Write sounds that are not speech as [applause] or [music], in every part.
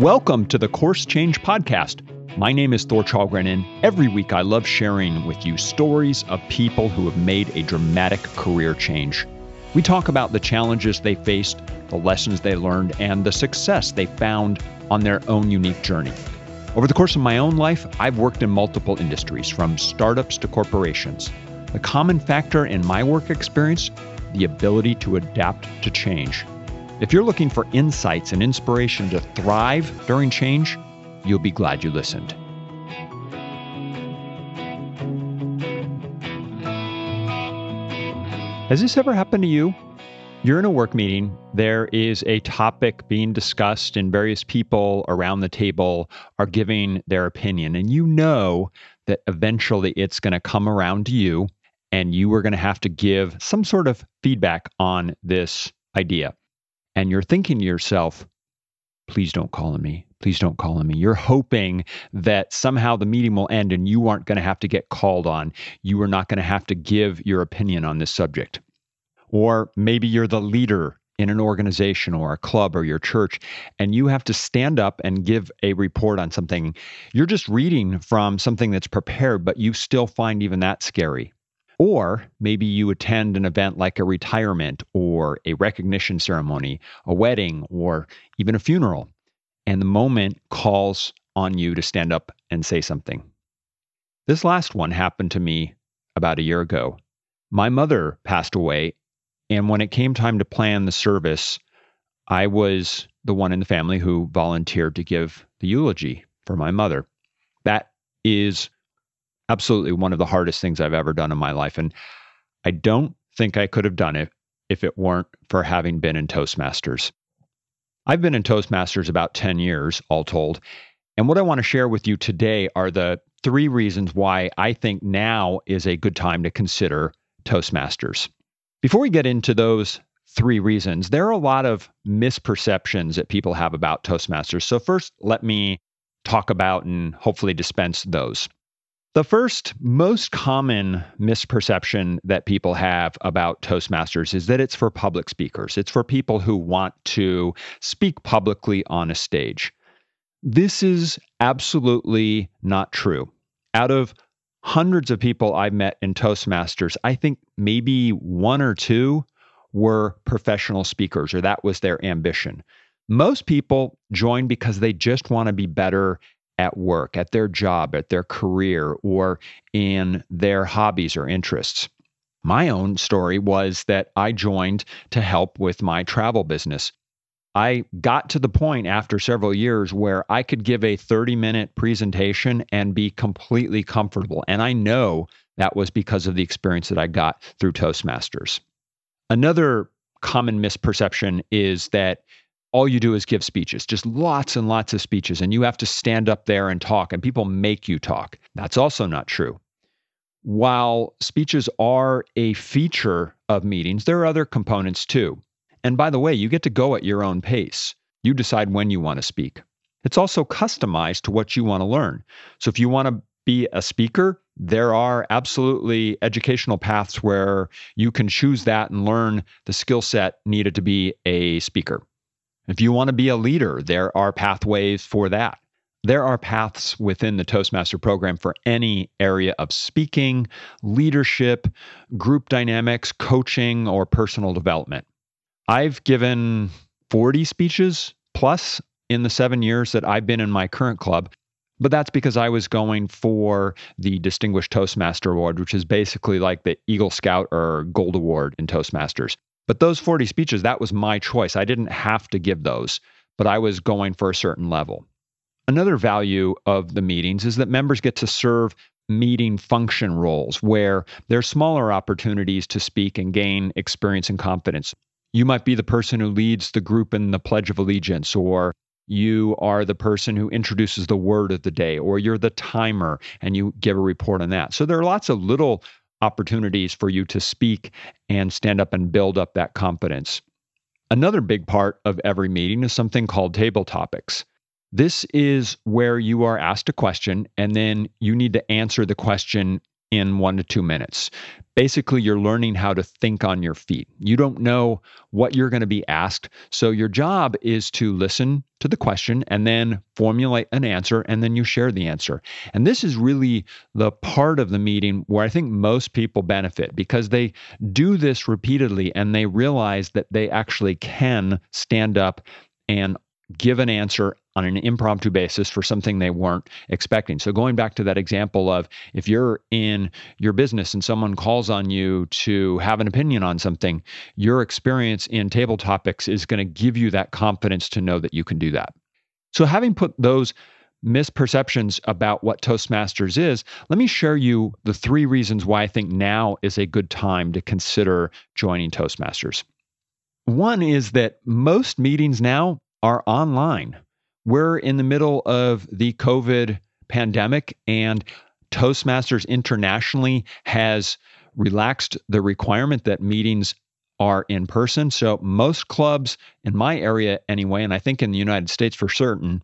Welcome to the Course Change Podcast. My name is Thor Challgren, and every week I love sharing with you stories of people who have made a dramatic career change. We talk about the challenges they faced, the lessons they learned, and the success they found on their own unique journey. Over the course of my own life, I've worked in multiple industries, from startups to corporations. The common factor in my work experience, the ability to adapt to change. If you're looking for insights and inspiration to thrive during change, you'll be glad you listened. Has this ever happened to you? You're in a work meeting, there is a topic being discussed, and various people around the table are giving their opinion, and you know that eventually it's going to come around to you, and you are going to have to give some sort of feedback on this idea and you're thinking to yourself, please don't call on me. Please don't call on me. You're hoping that somehow the meeting will end and you aren't going to have to get called on. You are not going to have to give your opinion on this subject. Or maybe you're the leader in an organization or a club or your church, and you have to stand up and give a report on something. You're just reading from something that's prepared, but you still find even that scary. Or maybe you attend an event like a retirement or a recognition ceremony, a wedding, or even a funeral, and the moment calls on you to stand up and say something. This last one happened to me about a year ago. My mother passed away, and when it came time to plan the service, I was the one in the family who volunteered to give the eulogy for my mother. That is absolutely one of the hardest things I've ever done in my life. And I don't think I could have done it if it weren't for having been in Toastmasters. I've been in Toastmasters about 10 years, all told. And what I want to share with you today are the three reasons why I think now is a good time to consider Toastmasters. Before we get into those three reasons, there are a lot of misperceptions that people have about Toastmasters. So, first, let me talk about and hopefully dispense those. The first most common misperception that people have about Toastmasters is that it's for public speakers. It's for people who want to speak publicly on a stage. This is absolutely not true. Out of hundreds of people I've met in Toastmasters, I think maybe one or two were professional speakers, or that was their ambition. Most people join because they just want to be better at work, at their job, at their career, or in their hobbies or interests. My own story was that I joined to help with my travel business. I got to the point after several years where I could give a 30 minute presentation and be completely comfortable. And I know that was because of the experience that I got through Toastmasters. Another common misperception is that all you do is give speeches, just lots and lots of speeches, and you have to stand up there and talk, and people make you talk. That's also not true. While speeches are a feature of meetings, there are other components too. And by the way, you get to go at your own pace. You decide when you want to speak. It's also customized to what you want to learn. So if you want to be a speaker, there are absolutely educational paths where you can choose that and learn the skill set needed to be a speaker. If you want to be a leader, there are pathways for that. There are paths within the Toastmaster program for any area of speaking, leadership, group dynamics, coaching, or personal development. I've given 40 speeches plus in the seven years that I've been in my current club. But that's because I was going for the Distinguished Toastmaster Award, which is basically like the Eagle Scout or Gold Award in Toastmasters. But those 40 speeches, that was my choice. I didn't have to give those, but I was going for a certain level. Another value of the meetings is that members get to serve meeting function roles where there's smaller opportunities to speak and gain experience and confidence. You might be the person who leads the group in the Pledge of Allegiance, or you are the person who introduces the word of the day, or you're the timer and you give a report on that. So there are lots of little opportunities for you to speak and stand up and build up that confidence. Another big part of every meeting is something called table topics. This is where you are asked a question and then you need to answer the question in one to two minutes. Basically, you're learning how to think on your feet. You don't know what you're going to be asked. So, your job is to listen to the question and then formulate an answer, and then you share the answer. And this is really the part of the meeting where I think most people benefit because they do this repeatedly and they realize that they actually can stand up and give an answer on an impromptu basis for something they weren't expecting. So, going back to that example of if you're in your business and someone calls on you to have an opinion on something, your experience in table topics is going to give you that confidence to know that you can do that. So, having put those misperceptions about what Toastmasters is, let me share you the three reasons why I think now is a good time to consider joining Toastmasters. One is that most meetings now are online. We're in the middle of the COVID pandemic, and Toastmasters internationally has relaxed the requirement that meetings are in person. So most clubs in my area anyway, and I think in the United States for certain,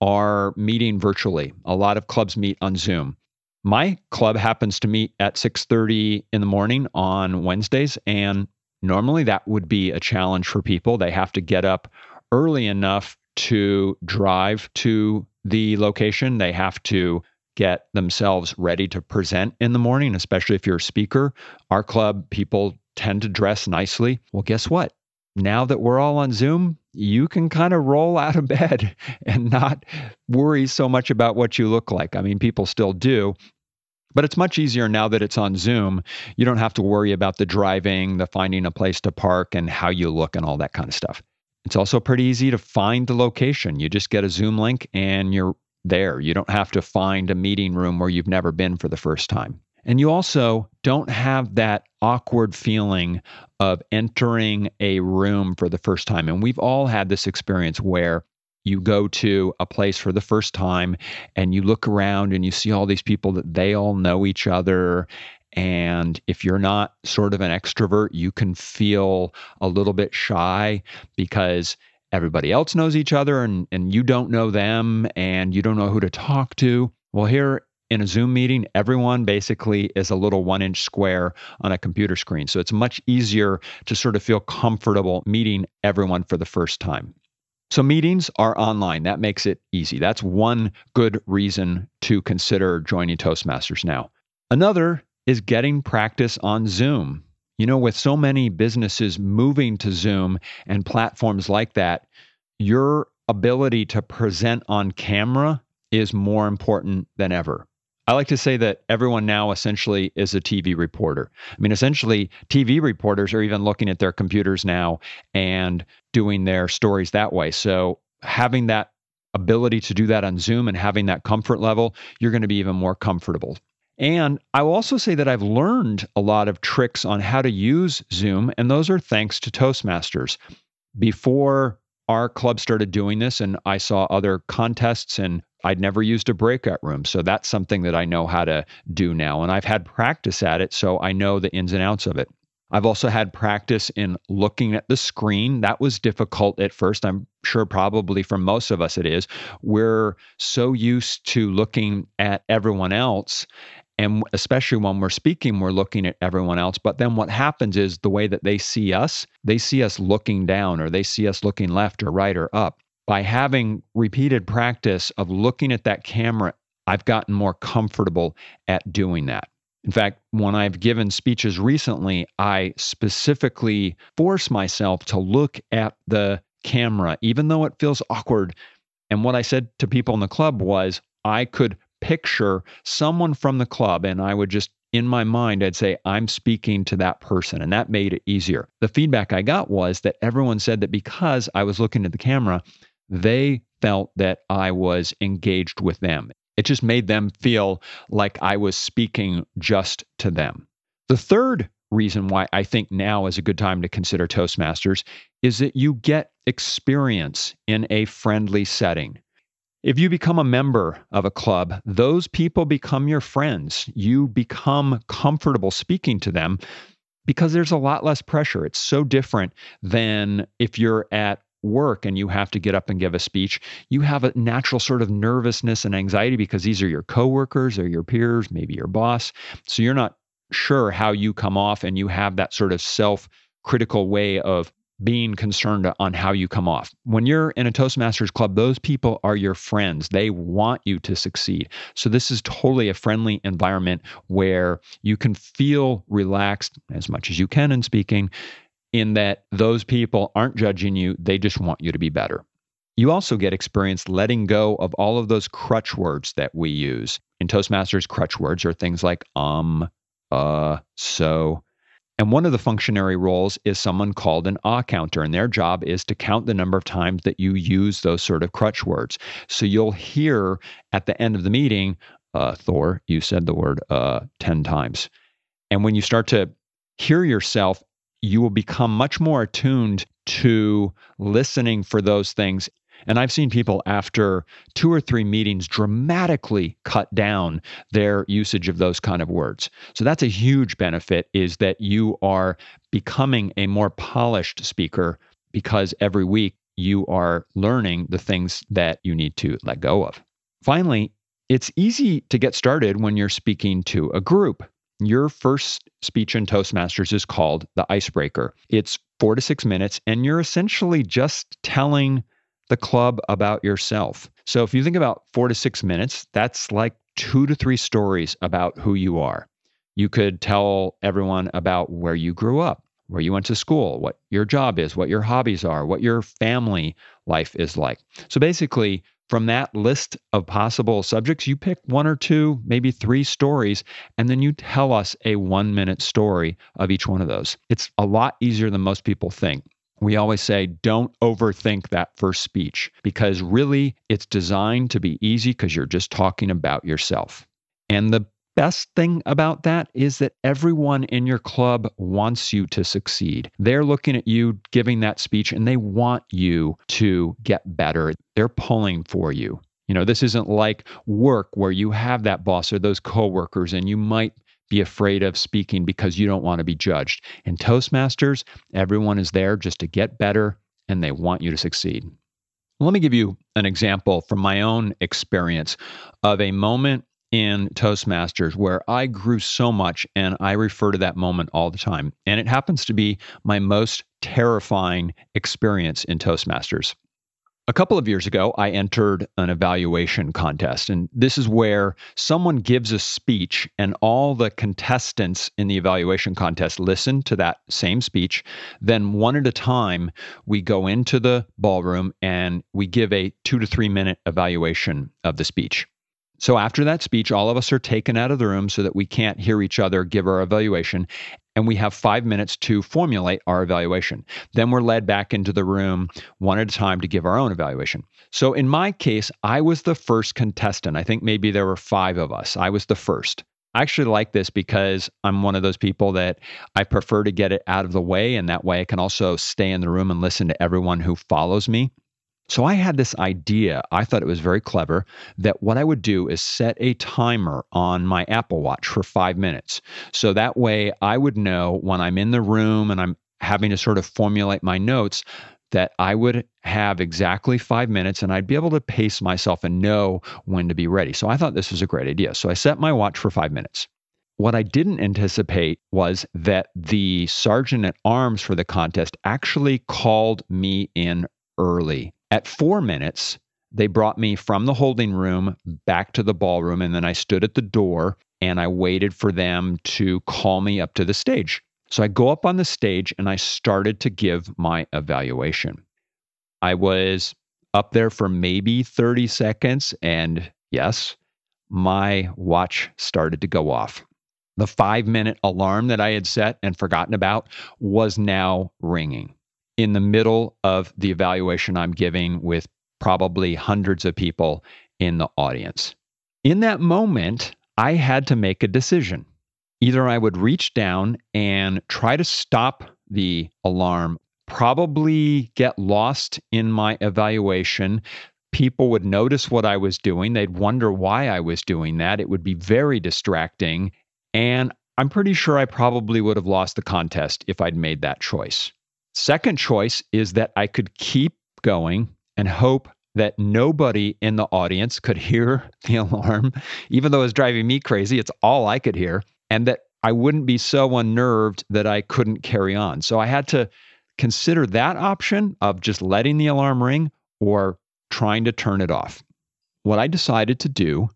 are meeting virtually. A lot of clubs meet on Zoom. My club happens to meet at 6:30 in the morning on Wednesdays and normally that would be a challenge for people. They have to get up early enough to drive to the location. They have to get themselves ready to present in the morning, especially if you're a speaker. Our club, people tend to dress nicely. Well, guess what? Now that we're all on Zoom, you can kind of roll out of [laughs] bed and not worry so much about what you look like. I mean, people still do, but it's much easier now that it's on Zoom. You don't have to worry about the driving, the finding a place to park, and how you look and all that kind of stuff. It's also pretty easy to find the location. You just get a Zoom link and you're there. You don't have to find a meeting room where you've never been for the first time. And you also don't have that awkward feeling of entering a room for the first time. And we've all had this experience where you go to a place for the first time and you look around and you see all these people that they all know each other and if you're not sort of an extrovert, you can feel a little bit shy because everybody else knows each other and, and you don't know them and you don't know who to talk to. Well, here in a Zoom meeting, everyone basically is a little one inch square on a computer screen. So it's much easier to sort of feel comfortable meeting everyone for the first time. So meetings are online. That makes it easy. That's one good reason to consider joining Toastmasters now. Another is getting practice on Zoom. You know, with so many businesses moving to Zoom and platforms like that, your ability to present on camera is more important than ever. I like to say that everyone now essentially is a TV reporter. I mean, essentially, TV reporters are even looking at their computers now and doing their stories that way. So, having that ability to do that on Zoom and having that comfort level, you're going to be even more comfortable. And I will also say that I've learned a lot of tricks on how to use Zoom, and those are thanks to Toastmasters. Before our club started doing this, and I saw other contests, and I'd never used a breakout room. So that's something that I know how to do now. And I've had practice at it, so I know the ins and outs of it. I've also had practice in looking at the screen. That was difficult at first. I'm sure probably for most of us it is. We're so used to looking at everyone else and especially when we're speaking, we're looking at everyone else. But then what happens is the way that they see us, they see us looking down or they see us looking left or right or up. By having repeated practice of looking at that camera, I've gotten more comfortable at doing that. In fact, when I've given speeches recently, I specifically force myself to look at the camera, even though it feels awkward. And what I said to people in the club was, I could picture someone from the club and I would just in my mind, I'd say, I'm speaking to that person. And that made it easier. The feedback I got was that everyone said that because I was looking at the camera, they felt that I was engaged with them. It just made them feel like I was speaking just to them. The third reason why I think now is a good time to consider Toastmasters is that you get experience in a friendly setting. If you become a member of a club, those people become your friends. You become comfortable speaking to them because there's a lot less pressure. It's so different than if you're at work and you have to get up and give a speech, you have a natural sort of nervousness and anxiety because these are your coworkers or your peers, maybe your boss. So you're not sure how you come off and you have that sort of self critical way of being concerned on how you come off. When you're in a Toastmasters club, those people are your friends. They want you to succeed. So, this is totally a friendly environment where you can feel relaxed as much as you can in speaking, in that those people aren't judging you, they just want you to be better. You also get experience letting go of all of those crutch words that we use. In Toastmasters, crutch words are things like um, uh, so, and one of the functionary roles is someone called an ah counter, and their job is to count the number of times that you use those sort of crutch words. So you'll hear at the end of the meeting, uh, Thor, you said the word uh 10 times. And when you start to hear yourself, you will become much more attuned to listening for those things and I've seen people after two or three meetings dramatically cut down their usage of those kind of words. So that's a huge benefit is that you are becoming a more polished speaker because every week you are learning the things that you need to let go of. Finally, it's easy to get started when you're speaking to a group. Your first speech in Toastmasters is called the icebreaker. It's four to six minutes, and you're essentially just telling the club about yourself. So if you think about four to six minutes, that's like two to three stories about who you are. You could tell everyone about where you grew up, where you went to school, what your job is, what your hobbies are, what your family life is like. So basically, from that list of possible subjects, you pick one or two, maybe three stories, and then you tell us a one minute story of each one of those. It's a lot easier than most people think we always say don't overthink that first speech because really it's designed to be easy because you're just talking about yourself. And the best thing about that is that everyone in your club wants you to succeed. They're looking at you giving that speech and they want you to get better. They're pulling for you. You know, this isn't like work where you have that boss or those coworkers and you might be afraid of speaking because you don't want to be judged. In Toastmasters, everyone is there just to get better and they want you to succeed. Let me give you an example from my own experience of a moment in Toastmasters where I grew so much and I refer to that moment all the time. And it happens to be my most terrifying experience in Toastmasters. A couple of years ago, I entered an evaluation contest, and this is where someone gives a speech, and all the contestants in the evaluation contest listen to that same speech. Then, one at a time, we go into the ballroom and we give a two to three minute evaluation of the speech. So after that speech, all of us are taken out of the room so that we can't hear each other give our evaluation and we have five minutes to formulate our evaluation. Then we're led back into the room one at a time to give our own evaluation. So in my case, I was the first contestant. I think maybe there were five of us. I was the first. I actually like this because I'm one of those people that I prefer to get it out of the way. And that way I can also stay in the room and listen to everyone who follows me. So I had this idea, I thought it was very clever, that what I would do is set a timer on my Apple Watch for five minutes. So that way I would know when I'm in the room and I'm having to sort of formulate my notes that I would have exactly five minutes and I'd be able to pace myself and know when to be ready. So I thought this was a great idea. So I set my watch for five minutes. What I didn't anticipate was that the sergeant at arms for the contest actually called me in early. At four minutes, they brought me from the holding room back to the ballroom, and then I stood at the door and I waited for them to call me up to the stage. So I go up on the stage and I started to give my evaluation. I was up there for maybe 30 seconds, and yes, my watch started to go off. The five minute alarm that I had set and forgotten about was now ringing in the middle of the evaluation I'm giving with probably hundreds of people in the audience. In that moment, I had to make a decision. Either I would reach down and try to stop the alarm, probably get lost in my evaluation. People would notice what I was doing. They'd wonder why I was doing that. It would be very distracting. And I'm pretty sure I probably would have lost the contest if I'd made that choice. Second choice is that I could keep going and hope that nobody in the audience could hear [laughs] the alarm, even though it was driving me crazy. It's all I could hear. And that I wouldn't be so unnerved that I couldn't carry on. So I had to consider that option of just letting the alarm ring or trying to turn it off. What I decided to do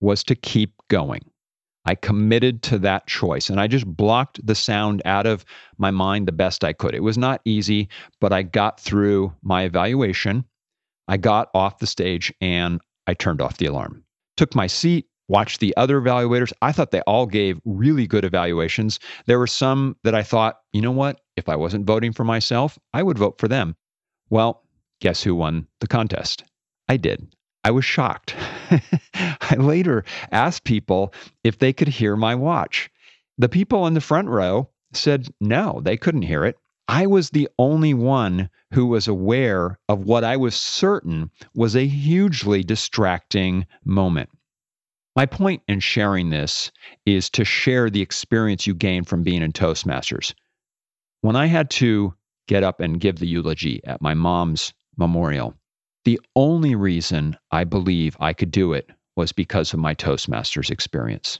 was to keep going. I committed to that choice and I just blocked the sound out of my mind the best I could. It was not easy, but I got through my evaluation. I got off the stage and I turned off the alarm. Took my seat, watched the other evaluators. I thought they all gave really good evaluations. There were some that I thought, you know what? If I wasn't voting for myself, I would vote for them. Well, guess who won the contest? I did. I was shocked. [laughs] I later asked people if they could hear my watch. The people in the front row said no, they couldn't hear it. I was the only one who was aware of what I was certain was a hugely distracting moment. My point in sharing this is to share the experience you gain from being in Toastmasters. When I had to get up and give the eulogy at my mom's memorial, the only reason I believe I could do it was because of my Toastmasters experience.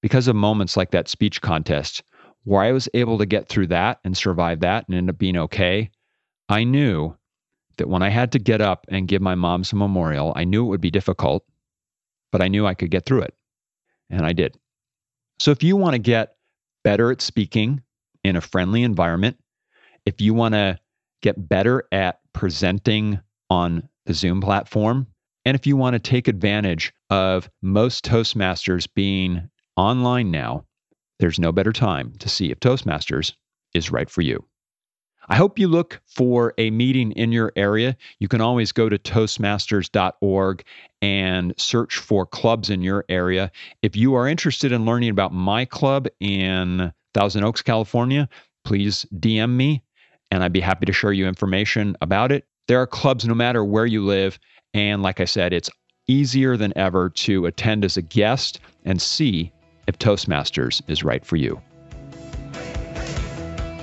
Because of moments like that speech contest where I was able to get through that and survive that and end up being okay, I knew that when I had to get up and give my mom's memorial, I knew it would be difficult, but I knew I could get through it. And I did. So if you want to get better at speaking in a friendly environment, if you want to get better at presenting on the Zoom platform. And if you want to take advantage of most Toastmasters being online now, there's no better time to see if Toastmasters is right for you. I hope you look for a meeting in your area. You can always go to Toastmasters.org and search for clubs in your area. If you are interested in learning about my club in Thousand Oaks, California, please DM me and I'd be happy to share you information about it. There are clubs no matter where you live. And like I said, it's easier than ever to attend as a guest and see if Toastmasters is right for you.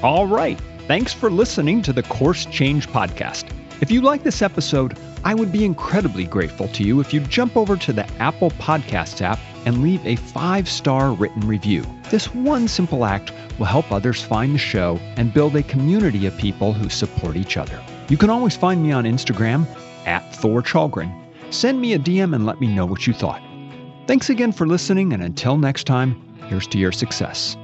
All right. Thanks for listening to the Course Change Podcast. If you like this episode, I would be incredibly grateful to you if you jump over to the Apple Podcasts app and leave a five star written review. This one simple act will help others find the show and build a community of people who support each other. You can always find me on Instagram at Thor Challgren. Send me a DM and let me know what you thought. Thanks again for listening, and until next time, here's to your success.